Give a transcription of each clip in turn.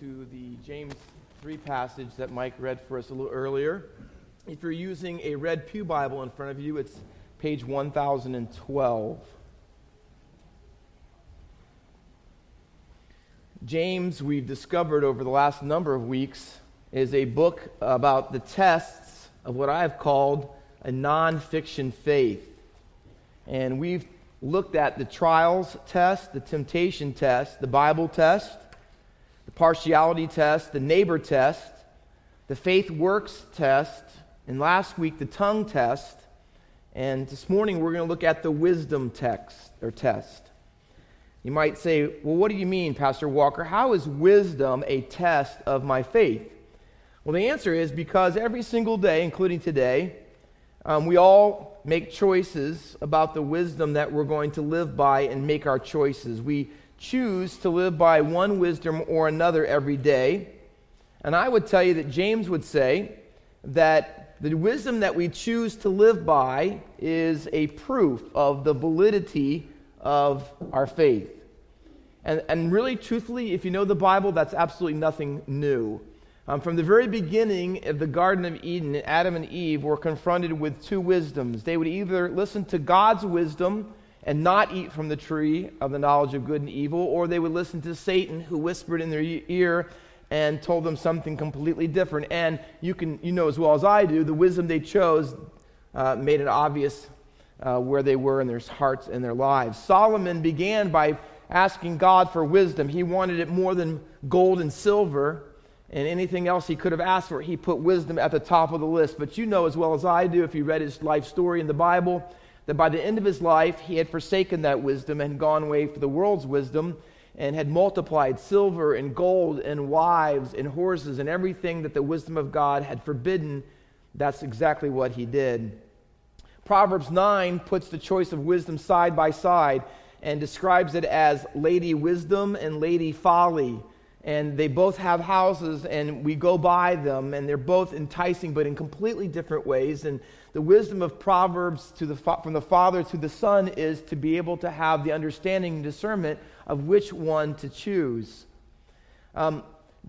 to the James 3 passage that Mike read for us a little earlier. If you're using a red Pew Bible in front of you, it's page 1012. James, we've discovered over the last number of weeks, is a book about the tests of what I have called a non-fiction faith. And we've looked at the trials test, the temptation test, the Bible test, partiality test, the neighbor test, the faith works test, and last week the tongue test. And this morning we're going to look at the wisdom text or test. You might say, well, what do you mean, Pastor Walker? How is wisdom a test of my faith? Well, the answer is because every single day, including today, um, we all make choices about the wisdom that we're going to live by and make our choices. We choose to live by one wisdom or another every day. And I would tell you that James would say that the wisdom that we choose to live by is a proof of the validity of our faith. And, and really, truthfully, if you know the Bible, that's absolutely nothing new. Um, from the very beginning of the Garden of Eden, Adam and Eve were confronted with two wisdoms. They would either listen to God's wisdom and not eat from the tree of the knowledge of good and evil, or they would listen to Satan who whispered in their ear and told them something completely different. And you can, you know as well as I do, the wisdom they chose uh, made it obvious uh, where they were in their hearts and their lives. Solomon began by asking God for wisdom. He wanted it more than gold and silver and anything else he could have asked for. He put wisdom at the top of the list. But you know as well as I do, if you read his life story in the Bible, that by the end of his life, he had forsaken that wisdom and gone away for the world's wisdom and had multiplied silver and gold and wives and horses and everything that the wisdom of God had forbidden. That's exactly what he did. Proverbs 9 puts the choice of wisdom side by side and describes it as Lady Wisdom and Lady Folly and they both have houses and we go by them and they're both enticing but in completely different ways. And the wisdom of proverbs the, from the father to the son is to be able to have the understanding and discernment of which one to choose. Um,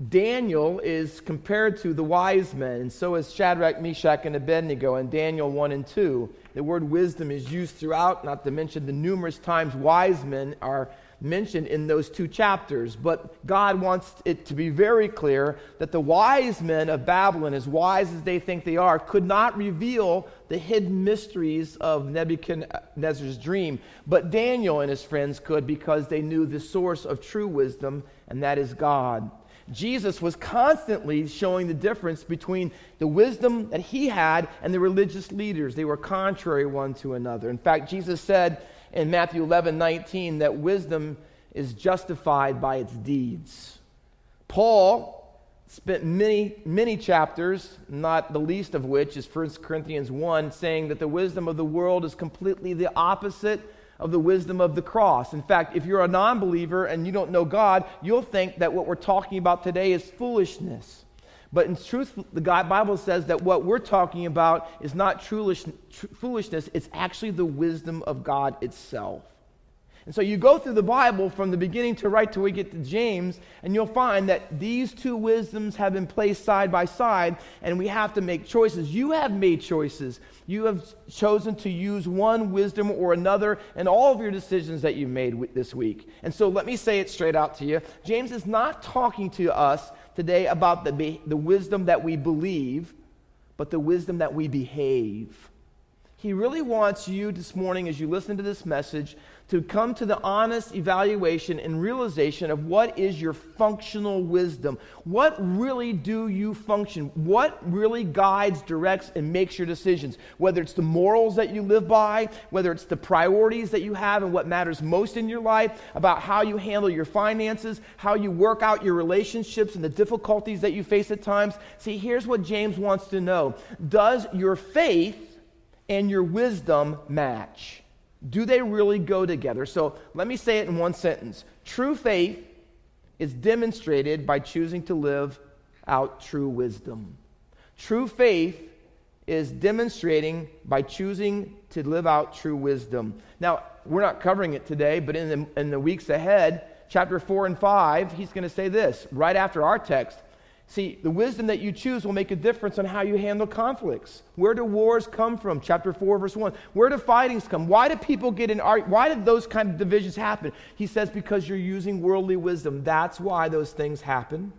daniel is compared to the wise men and so is shadrach meshach and abednego in daniel 1 and 2 the word wisdom is used throughout not to mention the numerous times wise men are mentioned in those two chapters. But God wants it to be very clear that the wise men of Babylon, as wise as they think they are, could not reveal the hidden mysteries of Nebuchadnezzar's dream. But Daniel and his friends could because they knew the source of true wisdom, and that is God. Jesus was constantly showing the difference between the wisdom that he had and the religious leaders. They were contrary one to another. In fact, Jesus said in Matthew 11 19 that wisdom is justified by its deeds. Paul spent many, many chapters, not the least of which is 1 Corinthians 1, saying that the wisdom of the world is completely the opposite of the wisdom of the cross. In fact, if you're a non believer and you don't know God, you'll think that what we're talking about today is foolishness. But in truth, the Bible says that what we're talking about is not foolishness, it's actually the wisdom of God itself. And so you go through the Bible from the beginning to right till we get to James, and you'll find that these two wisdoms have been placed side by side, and we have to make choices. You have made choices. You have chosen to use one wisdom or another in all of your decisions that you've made this week. And so let me say it straight out to you. James is not talking to us today about the, the wisdom that we believe, but the wisdom that we behave. He really wants you this morning, as you listen to this message, to come to the honest evaluation and realization of what is your functional wisdom. What really do you function? What really guides, directs, and makes your decisions? Whether it's the morals that you live by, whether it's the priorities that you have and what matters most in your life, about how you handle your finances, how you work out your relationships and the difficulties that you face at times. See, here's what James wants to know Does your faith and your wisdom match? Do they really go together? So let me say it in one sentence. True faith is demonstrated by choosing to live out true wisdom. True faith is demonstrating by choosing to live out true wisdom. Now, we're not covering it today, but in the, in the weeks ahead, chapter 4 and 5, he's going to say this right after our text. See, the wisdom that you choose will make a difference on how you handle conflicts. Where do wars come from? Chapter 4, verse 1. Where do fightings come? Why do people get in? Why did those kind of divisions happen? He says, because you're using worldly wisdom. That's why those things happen.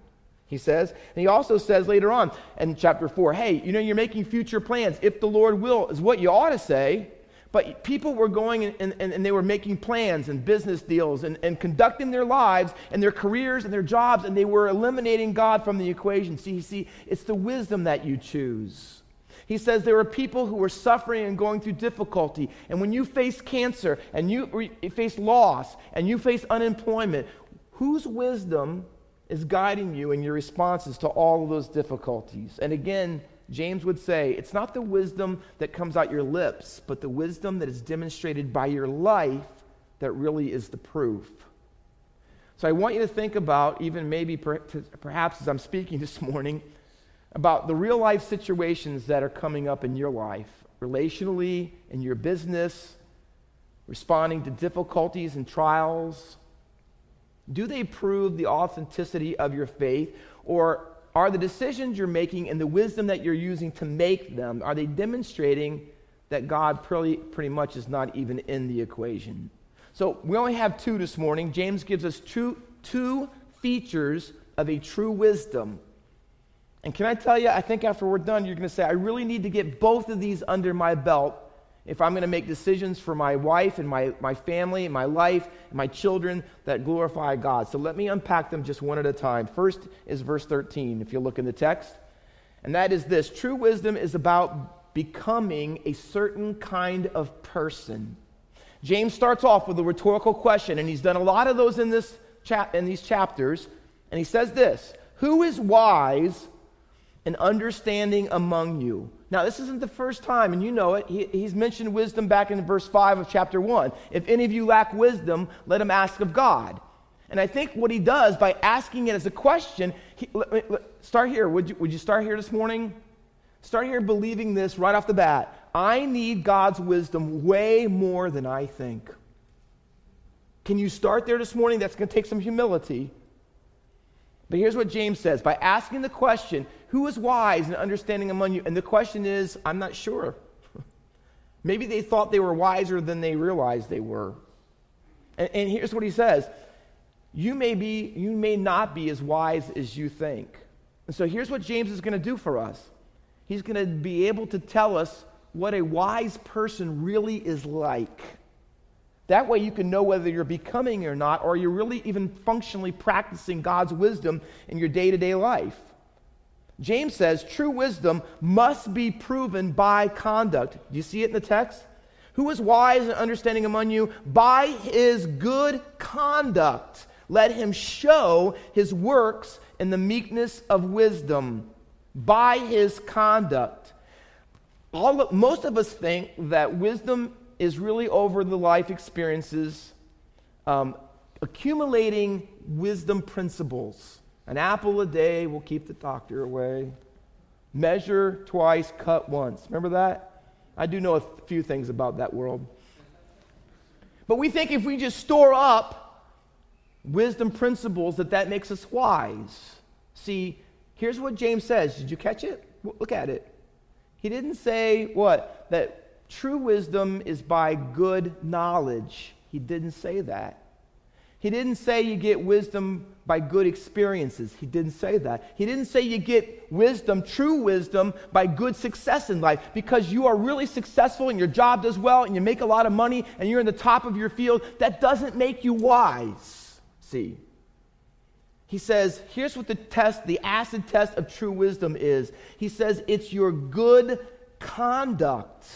He says, and he also says later on in chapter 4, hey, you know, you're making future plans. If the Lord will, is what you ought to say. But people were going and, and, and, they were making plans and business deals and, and conducting their lives and their careers and their jobs, and they were eliminating God from the equation. See, see, it's the wisdom that you choose. He says there are people who are suffering and going through difficulty. And when you face cancer and you re- face loss and you face unemployment, whose wisdom is guiding you in your responses to all of those difficulties? And again, James would say, it's not the wisdom that comes out your lips, but the wisdom that is demonstrated by your life that really is the proof. So I want you to think about, even maybe perhaps as I'm speaking this morning, about the real life situations that are coming up in your life, relationally, in your business, responding to difficulties and trials. Do they prove the authenticity of your faith, or are the decisions you're making and the wisdom that you're using to make them, are they demonstrating that God pretty, pretty much is not even in the equation? So we only have two this morning. James gives us two, two features of a true wisdom. And can I tell you, I think after we're done, you're going to say, I really need to get both of these under my belt if I'm going to make decisions for my wife and my, my family and my life and my children that glorify God. So let me unpack them just one at a time. First is verse 13, if you look in the text. And that is this true wisdom is about becoming a certain kind of person. James starts off with a rhetorical question, and he's done a lot of those in, this chap- in these chapters. And he says this Who is wise and understanding among you? Now, this isn't the first time, and you know it. He, he's mentioned wisdom back in verse 5 of chapter 1. If any of you lack wisdom, let him ask of God. And I think what he does by asking it as a question, he, let, let, start here. Would you, would you start here this morning? Start here believing this right off the bat. I need God's wisdom way more than I think. Can you start there this morning? That's going to take some humility. But here's what James says by asking the question, who is wise and understanding among you? And the question is, I'm not sure. Maybe they thought they were wiser than they realized they were. And, and here's what he says you may, be, you may not be as wise as you think. And so here's what James is going to do for us he's going to be able to tell us what a wise person really is like. That way you can know whether you're becoming or not, or you're really even functionally practicing God's wisdom in your day to day life. James says true wisdom must be proven by conduct. Do you see it in the text? Who is wise and understanding among you? By his good conduct, let him show his works in the meekness of wisdom. By his conduct. All most of us think that wisdom is really over the life experiences, um, accumulating wisdom principles. An apple a day will keep the doctor away. Measure twice, cut once. Remember that? I do know a few things about that world. But we think if we just store up wisdom principles that that makes us wise. See, here's what James says. Did you catch it? Look at it. He didn't say what? That true wisdom is by good knowledge. He didn't say that. He didn't say you get wisdom by good experiences. He didn't say that. He didn't say you get wisdom, true wisdom, by good success in life because you are really successful and your job does well and you make a lot of money and you're in the top of your field. That doesn't make you wise. See? He says, here's what the test, the acid test of true wisdom is. He says, it's your good conduct,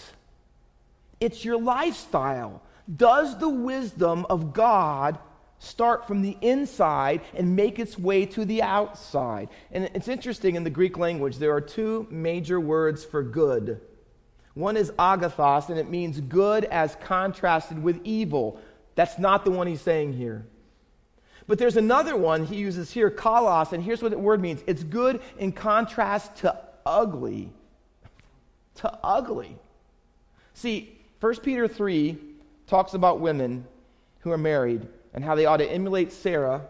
it's your lifestyle. Does the wisdom of God start from the inside and make its way to the outside. And it's interesting in the Greek language, there are two major words for good. One is agathos, and it means good as contrasted with evil. That's not the one he's saying here. But there's another one he uses here, kalos, and here's what the word means it's good in contrast to ugly. To ugly. See, 1 Peter 3 talks about women who are married and how they ought to emulate Sarah,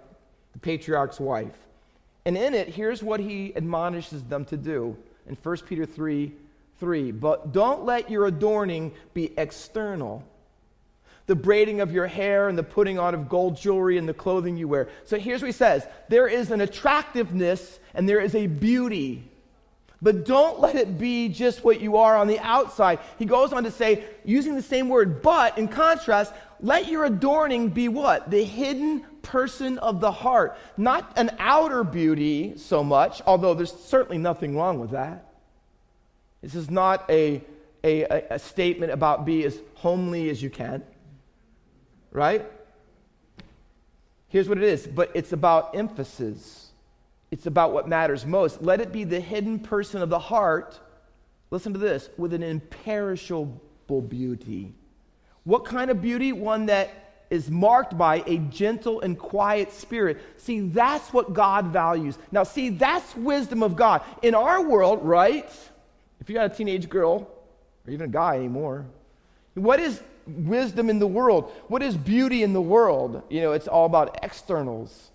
the patriarch's wife. And in it, here's what he admonishes them to do in 1 Peter 3 3. But don't let your adorning be external the braiding of your hair and the putting on of gold jewelry and the clothing you wear. So here's what he says there is an attractiveness and there is a beauty. But don't let it be just what you are on the outside. He goes on to say, using the same word, but in contrast, let your adorning be what? The hidden person of the heart. Not an outer beauty so much, although there's certainly nothing wrong with that. This is not a, a, a statement about be as homely as you can right? Here's what it is, but it's about emphasis. It's about what matters most. Let it be the hidden person of the heart, listen to this, with an imperishable beauty. What kind of beauty? One that is marked by a gentle and quiet spirit. See, that's what God values. Now, see, that's wisdom of God. In our world, right? If you got a teenage girl, or even a guy anymore, what is wisdom in the world? What is beauty in the world? You know, it's all about externals.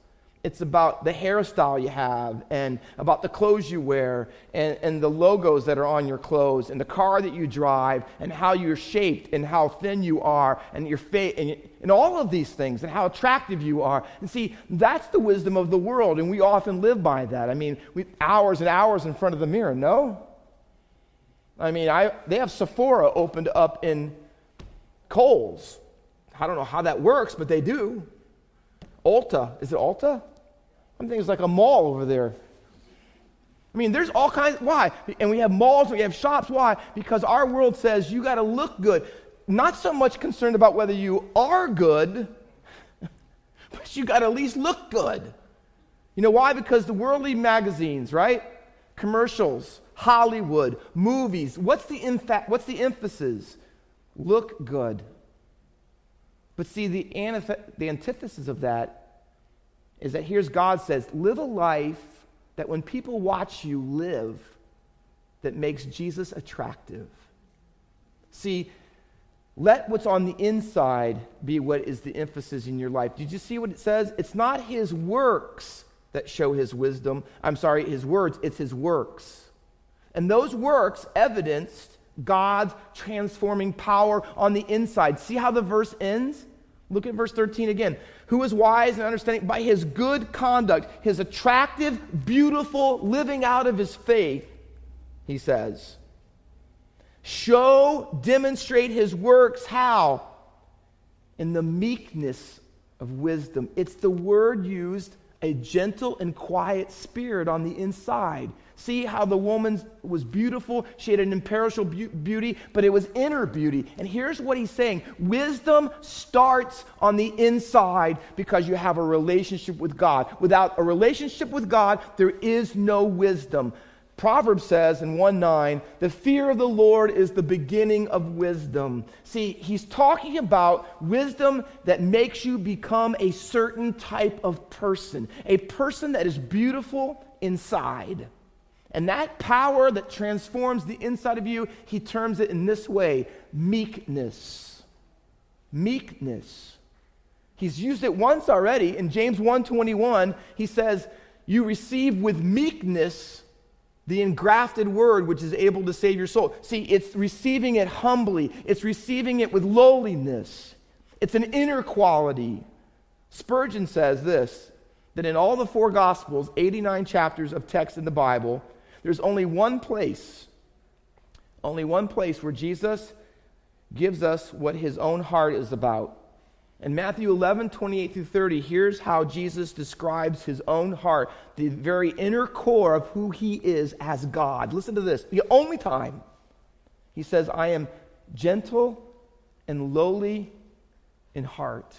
It's about the hairstyle you have and about the clothes you wear and, and the logos that are on your clothes and the car that you drive and how you're shaped and how thin you are and your face and, and all of these things and how attractive you are. And see, that's the wisdom of the world and we often live by that. I mean, we hours and hours in front of the mirror, no? I mean, I, they have Sephora opened up in Kohl's. I don't know how that works, but they do. Ulta. Is it Ulta? I'm thinking it's like a mall over there. I mean, there's all kinds. Why? And we have malls, we have shops. Why? Because our world says you got to look good. Not so much concerned about whether you are good, but you got to at least look good. You know why? Because the worldly magazines, right? Commercials, Hollywood, movies. What's the, infa- what's the emphasis? look good. But see, the, antith- the antithesis of that is that here's God says, live a life that when people watch you live, that makes Jesus attractive. See, let what's on the inside be what is the emphasis in your life. Did you see what it says? It's not his works that show his wisdom. I'm sorry, his words, it's his works. And those works evidenced God's transforming power on the inside. See how the verse ends? Look at verse 13 again. Who is wise and understanding by his good conduct, his attractive, beautiful living out of his faith, he says. Show, demonstrate his works. How? In the meekness of wisdom. It's the word used, a gentle and quiet spirit on the inside. See how the woman was beautiful? She had an imperishable beauty, but it was inner beauty. And here's what he's saying Wisdom starts on the inside because you have a relationship with God. Without a relationship with God, there is no wisdom. Proverbs says in 1 9, the fear of the Lord is the beginning of wisdom. See, he's talking about wisdom that makes you become a certain type of person, a person that is beautiful inside. And that power that transforms the inside of you, he terms it in this way meekness. Meekness. He's used it once already. In James 1:21, he says, "You receive with meekness the engrafted word which is able to save your soul." See, it's receiving it humbly. It's receiving it with lowliness. It's an inner quality. Spurgeon says this that in all the four gospels, 89 chapters of text in the Bible, there's only one place, only one place where Jesus gives us what his own heart is about. In Matthew 11, 28 through 30, here's how Jesus describes his own heart, the very inner core of who he is as God. Listen to this. The only time he says, I am gentle and lowly in heart,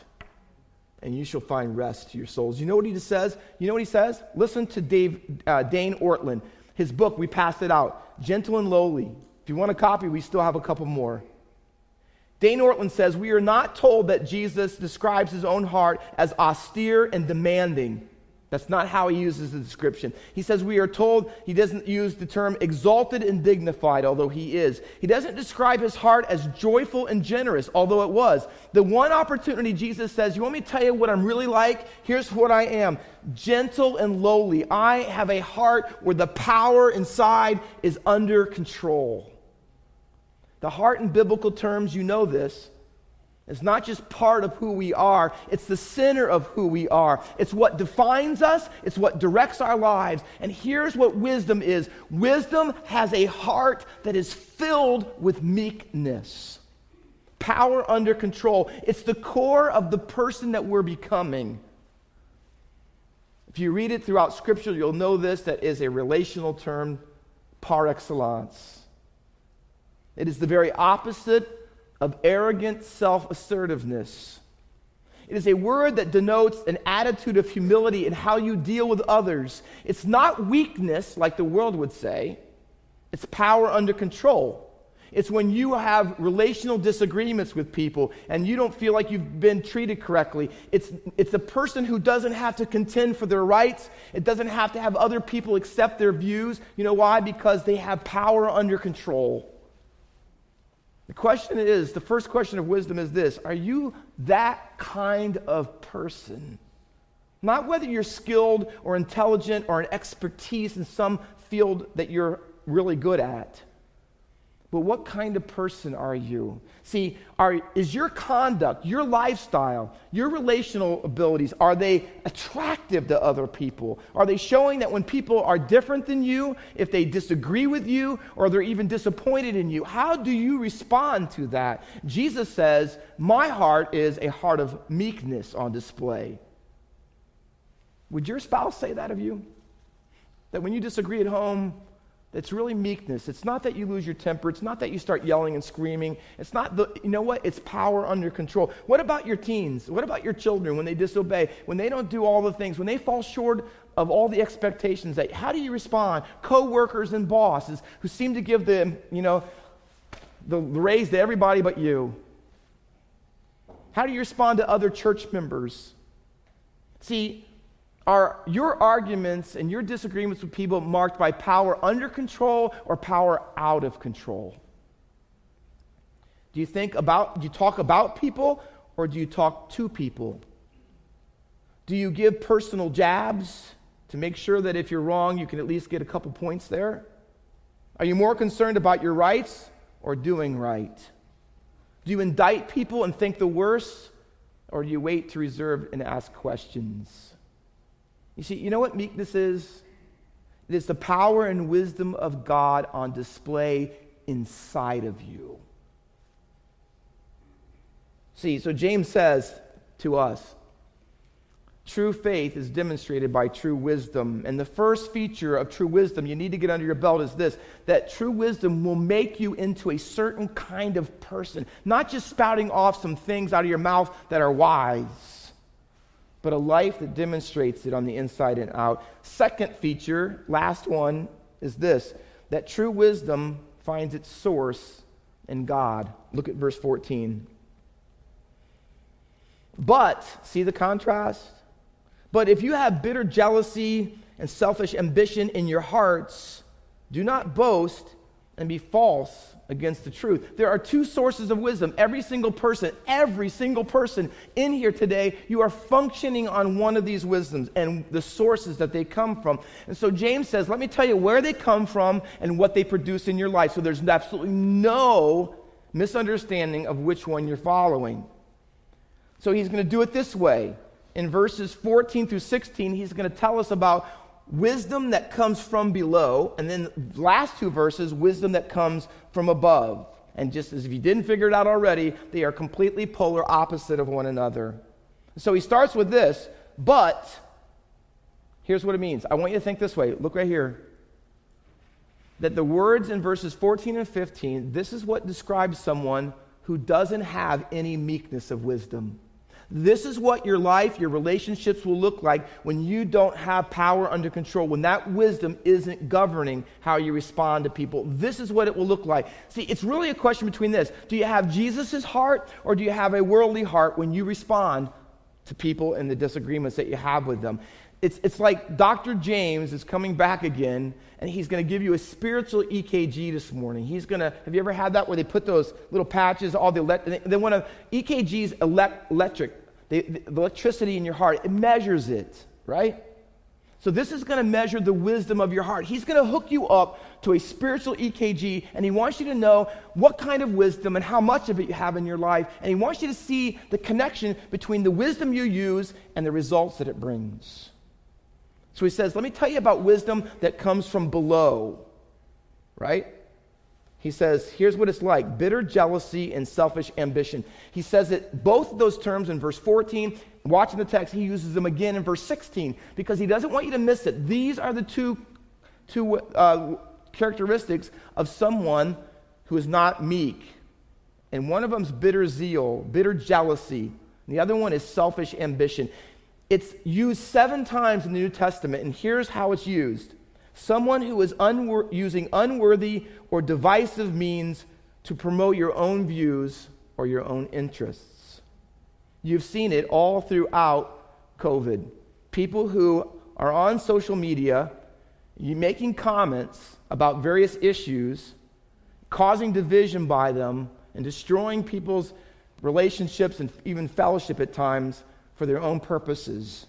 and you shall find rest to your souls. You know what he says? You know what he says? Listen to Dave, uh, Dane Ortlund his book, we passed it out Gentle and Lowly. If you want a copy, we still have a couple more. Dane Ortlund says, We are not told that Jesus describes his own heart as austere and demanding. That's not how he uses the description. He says we are told he doesn't use the term exalted and dignified, although he is. He doesn't describe his heart as joyful and generous, although it was. The one opportunity Jesus says, You want me to tell you what I'm really like? Here's what I am gentle and lowly. I have a heart where the power inside is under control. The heart in biblical terms, you know this it's not just part of who we are, it's the center of who we are. It's what defines us, it's what directs our lives. And here's what wisdom is wisdom has a heart that is filled with meekness, power under control. It's the core of the person that we're becoming. If you read it throughout Scripture, you'll know this that is a relational term par excellence. It is the very opposite of arrogant self assertiveness. It is a word that denotes an attitude of humility in how you deal with others. It's not weakness, like the world would say, it's power under control. It's when you have relational disagreements with people and you don't feel like you've been treated correctly. It's, it's a person who doesn't have to contend for their rights. It doesn't have to have other people accept their views. You know why? Because they have power under control. The question is the first question of wisdom is this Are you that kind of person? Not whether you're skilled or intelligent or an expertise in some field that you're really good at. But what kind of person are you? See, are, is your conduct, your lifestyle, your relational abilities, are they attractive to other people? Are they showing that when people are different than you, if they disagree with you, or they're even disappointed in you, how do you respond to that? Jesus says, My heart is a heart of meekness on display. Would your spouse say that of you? That when you disagree at home, it's really meekness. It's not that you lose your temper. It's not that you start yelling and screaming. It's not the, you know what? It's power under control. What about your teens? What about your children when they disobey? When they don't do all the things? When they fall short of all the expectations that, how do you respond? Co-workers and bosses who seem to give them, you know, the raise to everybody but you. How do you respond to other church members? See, are your arguments and your disagreements with people marked by power under control or power out of control? Do you think about, do you talk about people or do you talk to people? Do you give personal jabs to make sure that if you're wrong, you can at least get a couple points there? Are you more concerned about your rights or doing right? Do you indict people and think the worst, or do you wait to reserve and ask questions? You see, you know what meekness is? It is the power and wisdom of God on display inside of you. See, so James says to us, True faith is demonstrated by true wisdom. And the first feature of true wisdom you need to get under your belt is this that true wisdom will make you into a certain kind of person, not just spouting off some things out of your mouth that are wise but a life that demonstrates it on the inside and out. Second feature, last one, is this that true wisdom finds its source in God. Look at verse 14. But, see the contrast? But if you have bitter jealousy and selfish ambition in your hearts, do not boast and be false against the truth. There are two sources of wisdom. Every single person, every single person in here today, you are functioning on one of these wisdoms and the sources that they come from. And so James says, let me tell you where they come from and what they produce in your life. So there's absolutely no misunderstanding of which one you're following. So he's going to do it this way. In verses 14 through 16, he's going to tell us about wisdom that comes from below, and then last two verses, wisdom that comes from above. And just as if you didn't figure it out already, they are completely polar opposite of one another. So he starts with this, but here's what it means. I want you to think this way. Look right here. That the words in verses 14 and 15, this is what describes someone who doesn't have any meekness of wisdom. This is what your life, your relationships will look like when you don't have power under control, when that wisdom isn't governing how you respond to people. This is what it will look like. See, it's really a question between this do you have Jesus' heart or do you have a worldly heart when you respond to people and the disagreements that you have with them? It's, it's like Dr. James is coming back again, and he's going to give you a spiritual EKG this morning. He's going to, have you ever had that where they put those little patches, all the, they, they want to, EKG's elect, electric, they, the electricity in your heart, it measures it, right? So this is going to measure the wisdom of your heart. He's going to hook you up to a spiritual EKG, and he wants you to know what kind of wisdom and how much of it you have in your life, and he wants you to see the connection between the wisdom you use and the results that it brings. So he says, Let me tell you about wisdom that comes from below, right? He says, Here's what it's like bitter jealousy and selfish ambition. He says it, both of those terms in verse 14. Watching the text, he uses them again in verse 16 because he doesn't want you to miss it. These are the two, two uh, characteristics of someone who is not meek. And one of them is bitter zeal, bitter jealousy. The other one is selfish ambition. It's used seven times in the New Testament, and here's how it's used someone who is unwor- using unworthy or divisive means to promote your own views or your own interests. You've seen it all throughout COVID. People who are on social media making comments about various issues, causing division by them, and destroying people's relationships and even fellowship at times for their own purposes.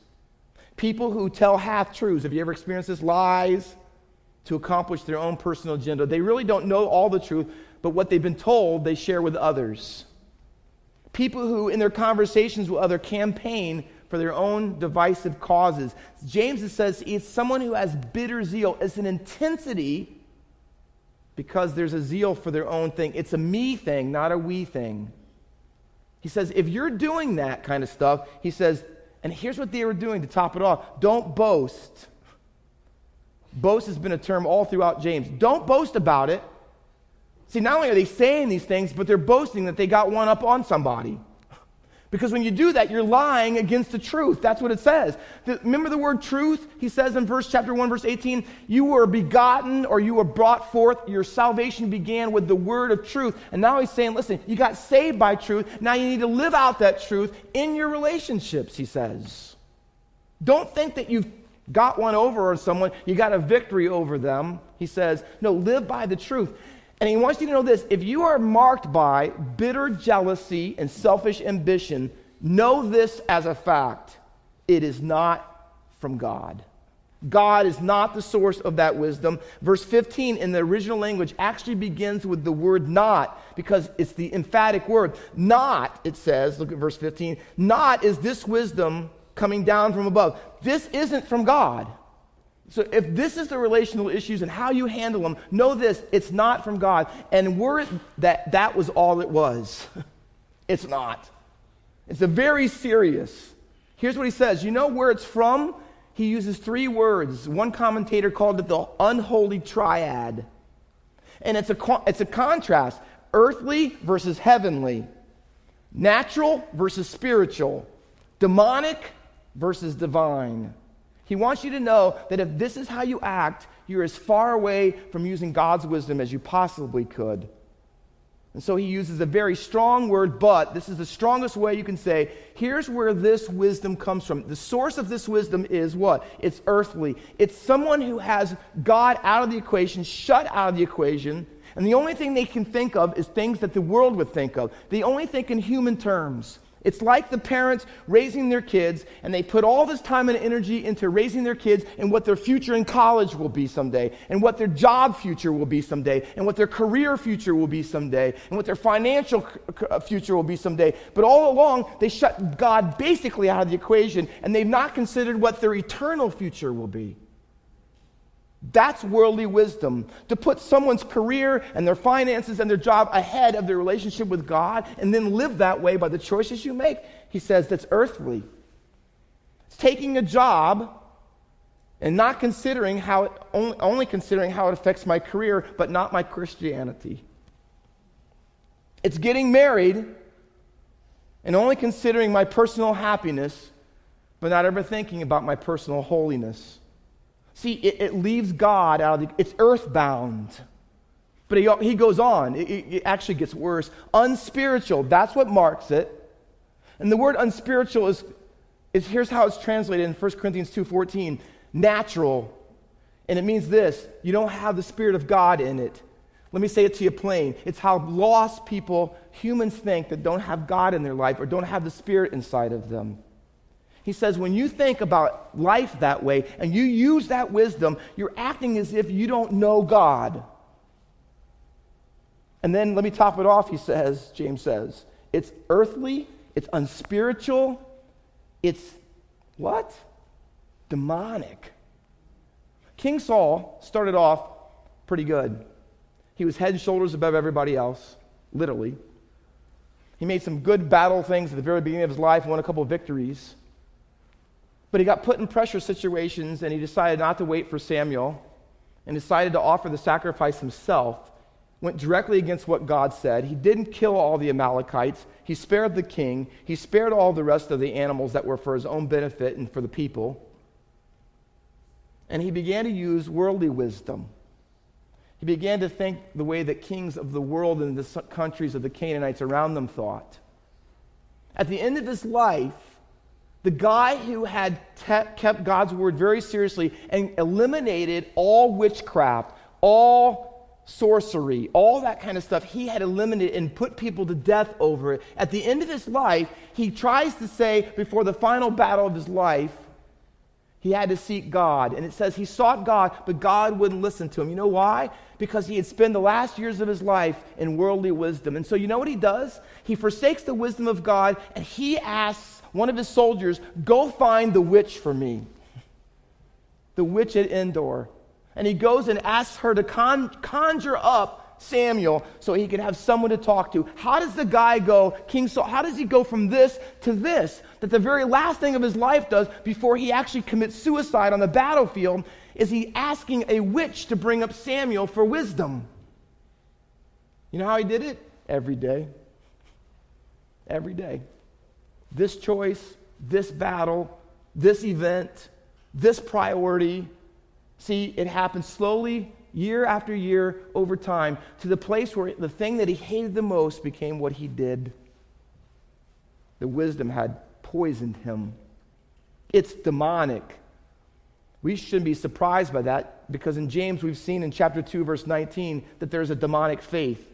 People who tell half truths, have you ever experienced this? Lies to accomplish their own personal agenda. They really don't know all the truth, but what they've been told, they share with others. People who, in their conversations with others, campaign for their own divisive causes. James says it's someone who has bitter zeal. It's an intensity because there's a zeal for their own thing. It's a me thing, not a we thing. He says, if you're doing that kind of stuff, he says, and here's what they were doing to top it off don't boast. Boast has been a term all throughout James. Don't boast about it. See, not only are they saying these things, but they're boasting that they got one up on somebody. Because when you do that, you're lying against the truth. That's what it says. Remember the word truth? He says in verse chapter 1, verse 18, you were begotten or you were brought forth. Your salvation began with the word of truth. And now he's saying, listen, you got saved by truth. Now you need to live out that truth in your relationships, he says. Don't think that you've got one over on someone, you got a victory over them. He says, no, live by the truth. And he wants you to know this if you are marked by bitter jealousy and selfish ambition, know this as a fact it is not from God. God is not the source of that wisdom. Verse 15 in the original language actually begins with the word not because it's the emphatic word. Not, it says, look at verse 15, not is this wisdom coming down from above. This isn't from God. So if this is the relational issues and how you handle them, know this, it's not from God. And were it that that was all it was, it's not. It's a very serious. Here's what he says. You know where it's from? He uses three words. One commentator called it the unholy triad. And it's a, it's a contrast earthly versus heavenly, natural versus spiritual, demonic versus divine. He wants you to know that if this is how you act, you're as far away from using God's wisdom as you possibly could. And so he uses a very strong word, but this is the strongest way you can say, here's where this wisdom comes from. The source of this wisdom is what? It's earthly. It's someone who has God out of the equation, shut out of the equation, and the only thing they can think of is things that the world would think of. They only think in human terms. It's like the parents raising their kids, and they put all this time and energy into raising their kids and what their future in college will be someday, and what their job future will be someday, and what their career future will be someday, and what their financial uh, future will be someday. But all along, they shut God basically out of the equation, and they've not considered what their eternal future will be. That's worldly wisdom. To put someone's career and their finances and their job ahead of their relationship with God and then live that way by the choices you make, he says that's earthly. It's taking a job and not considering how it, only, only considering how it affects my career, but not my Christianity. It's getting married and only considering my personal happiness, but not ever thinking about my personal holiness. See, it, it leaves God out of the, it's earthbound. But he, he goes on. It, it actually gets worse. Unspiritual, that's what marks it. And the word unspiritual is It's, here's how it's translated in 1 Corinthians 2:14, natural. And it means this, you don't have the spirit of God in it. Let me say it to you plain. It's how lost people, humans think that don't have God in their life or don't have the spirit inside of them. He says, when you think about life that way and you use that wisdom, you're acting as if you don't know God. And then let me top it off, he says, James says, it's earthly, it's unspiritual, it's what? Demonic. King Saul started off pretty good. He was head and shoulders above everybody else, literally. He made some good battle things at the very beginning of his life, won a couple of victories. But he got put in pressure situations and he decided not to wait for Samuel and decided to offer the sacrifice himself. Went directly against what God said. He didn't kill all the Amalekites. He spared the king. He spared all the rest of the animals that were for his own benefit and for the people. And he began to use worldly wisdom. He began to think the way that kings of the world and the countries of the Canaanites around them thought. At the end of his life, the guy who had te- kept God's word very seriously and eliminated all witchcraft, all sorcery, all that kind of stuff, he had eliminated and put people to death over it. At the end of his life, he tries to say, before the final battle of his life, he had to seek God. And it says he sought God, but God wouldn't listen to him. You know why? Because he had spent the last years of his life in worldly wisdom. And so, you know what he does? He forsakes the wisdom of God and he asks one of his soldiers, Go find the witch for me. The witch at Endor. And he goes and asks her to con- conjure up Samuel so he could have someone to talk to. How does the guy go, King Saul, how does he go from this to this? That the very last thing of his life does before he actually commits suicide on the battlefield is he asking a witch to bring up Samuel for wisdom. You know how he did it? Every day. Every day this choice, this battle, this event, this priority. See, it happened slowly, year after year, over time, to the place where the thing that he hated the most became what he did. The wisdom had poisoned him. It's demonic. We shouldn't be surprised by that because in James we've seen in chapter 2, verse 19, that there's a demonic faith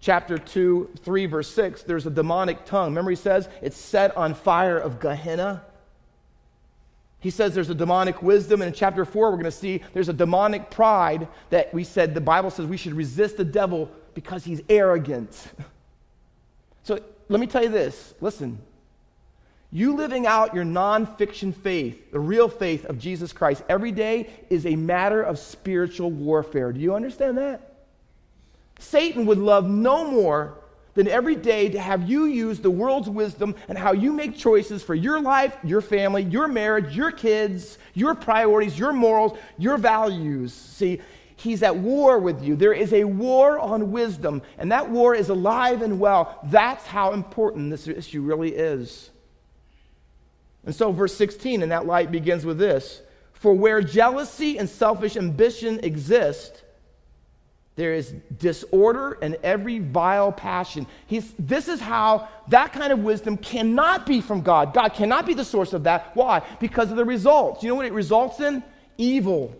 chapter 2, 3, verse 6, there's a demonic tongue. Remember, he says it's set on fire of Gehenna. He says there's a demonic wisdom. And in chapter 4, we're going to see there's a demonic pride that we said the Bible says we should resist the devil because he's arrogant. So let me tell you this listen, you living out your nonfiction faith, the real faith of Jesus Christ, every day is a matter of spiritual warfare. Do you understand that? Satan would love no more than every day to have you use the world's wisdom and how you make choices for your life, your family, your marriage, your kids, your priorities, your morals, your values. See, he's at war with you. There is a war on wisdom, and that war is alive and well. That's how important this issue really is. And so, verse 16 in that light begins with this For where jealousy and selfish ambition exist, there is disorder and every vile passion. He's, this is how that kind of wisdom cannot be from God. God cannot be the source of that. Why? Because of the results. You know what it results in? Evil,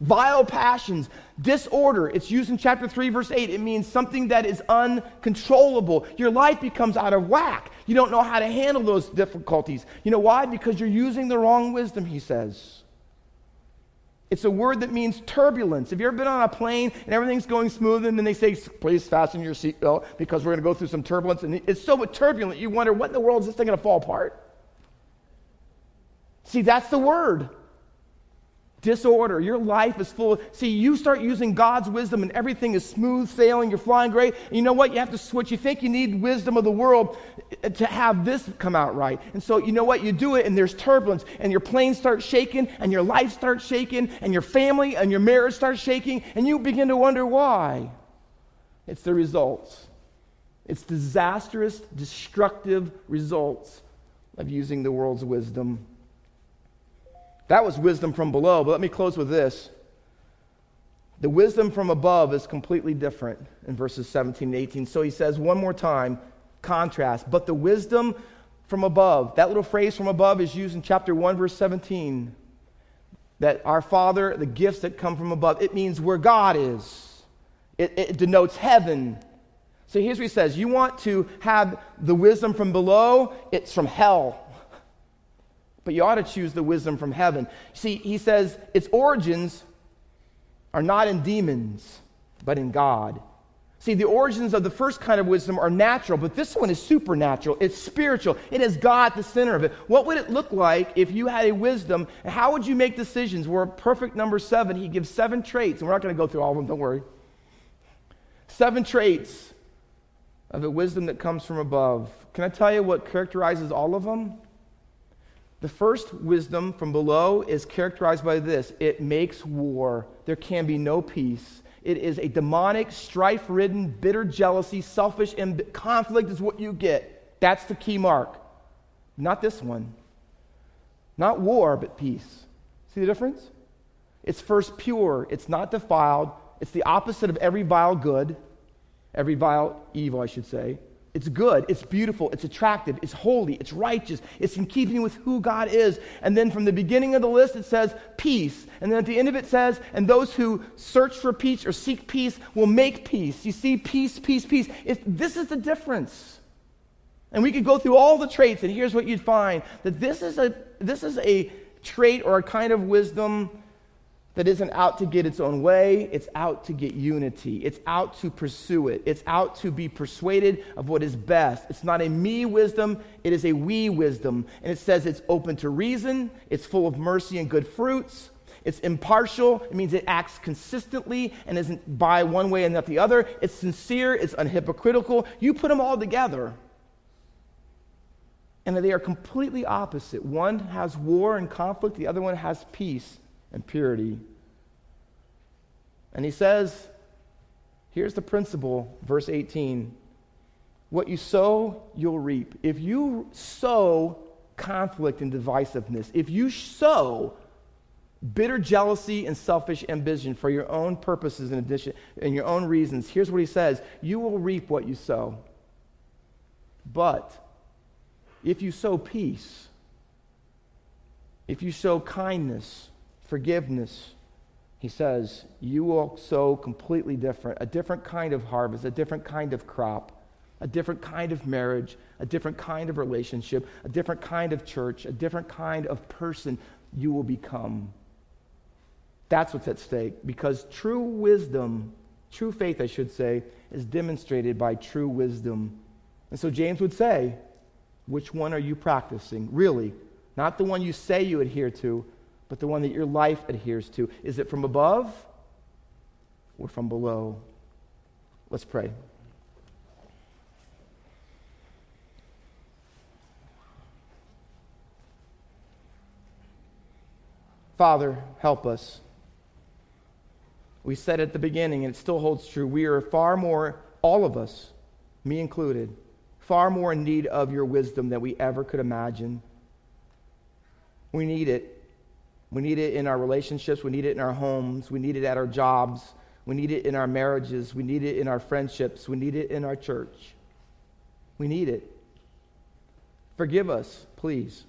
vile passions, disorder. It's used in chapter 3, verse 8. It means something that is uncontrollable. Your life becomes out of whack. You don't know how to handle those difficulties. You know why? Because you're using the wrong wisdom, he says. It's a word that means turbulence. Have you ever been on a plane and everything's going smooth and then they say, please fasten your seatbelt because we're going to go through some turbulence? And it's so turbulent, you wonder, what in the world is this thing going to fall apart? See, that's the word disorder. Your life is full of, see, you start using God's wisdom and everything is smooth sailing, you're flying great. And you know what? You have to switch. You think you need wisdom of the world to have this come out right. And so, you know what? You do it and there's turbulence and your plane starts shaking and your life starts shaking and your family and your marriage starts shaking and you begin to wonder why. It's the results. It's disastrous, destructive results of using the world's wisdom. That was wisdom from below, but let me close with this. The wisdom from above is completely different in verses 17 and 18. So he says one more time, contrast, but the wisdom from above. That little phrase from above is used in chapter 1, verse 17. That our Father, the gifts that come from above, it means where God is. It, it denotes heaven. So here's what he says You want to have the wisdom from below, it's from hell. But you ought to choose the wisdom from heaven. See, he says its origins are not in demons, but in God. See, the origins of the first kind of wisdom are natural, but this one is supernatural. It's spiritual. It has God at the center of it. What would it look like if you had a wisdom? How would you make decisions? We're a perfect number seven. He gives seven traits, and we're not going to go through all of them, don't worry. Seven traits of a wisdom that comes from above. Can I tell you what characterizes all of them? The first wisdom from below is characterized by this it makes war. There can be no peace. It is a demonic, strife ridden, bitter jealousy, selfish and conflict is what you get. That's the key mark. Not this one. Not war, but peace. See the difference? It's first pure, it's not defiled, it's the opposite of every vile good, every vile evil, I should say. It's good, it's beautiful, it's attractive, it's holy, it's righteous, it's in keeping with who God is. And then from the beginning of the list, it says peace. And then at the end of it says, and those who search for peace or seek peace will make peace. You see, peace, peace, peace. It's, this is the difference. And we could go through all the traits, and here's what you'd find that this is a, this is a trait or a kind of wisdom that isn't out to get its own way, it's out to get unity. It's out to pursue it. It's out to be persuaded of what is best. It's not a me wisdom, it is a we wisdom. And it says it's open to reason, it's full of mercy and good fruits. It's impartial. It means it acts consistently and isn't by one way and not the other. It's sincere. It's unhypocritical. You put them all together. And they are completely opposite. One has war and conflict, the other one has peace and purity. And he says, here's the principle, verse 18 what you sow, you'll reap. If you sow conflict and divisiveness, if you sow bitter jealousy and selfish ambition for your own purposes and addition and your own reasons, here's what he says you will reap what you sow. But if you sow peace, if you sow kindness, forgiveness, he says, you will sow completely different, a different kind of harvest, a different kind of crop, a different kind of marriage, a different kind of relationship, a different kind of church, a different kind of person you will become. That's what's at stake because true wisdom, true faith, I should say, is demonstrated by true wisdom. And so James would say, which one are you practicing? Really, not the one you say you adhere to, but the one that your life adheres to. Is it from above or from below? Let's pray. Father, help us. We said at the beginning, and it still holds true, we are far more, all of us, me included, far more in need of your wisdom than we ever could imagine. We need it we need it in our relationships. We need it in our homes. We need it at our jobs. We need it in our marriages. We need it in our friendships. We need it in our church. We need it. Forgive us, please,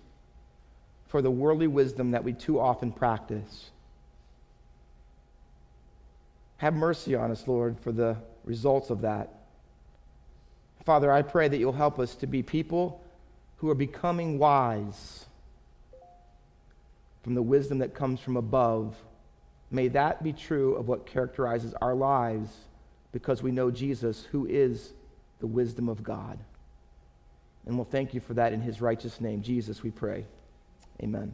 for the worldly wisdom that we too often practice. Have mercy on us, Lord, for the results of that. Father, I pray that you'll help us to be people who are becoming wise from the wisdom that comes from above. May that be true of what characterizes our lives because we know Jesus, who is the wisdom of God. And we'll thank you for that in his righteous name. Jesus, we pray. Amen.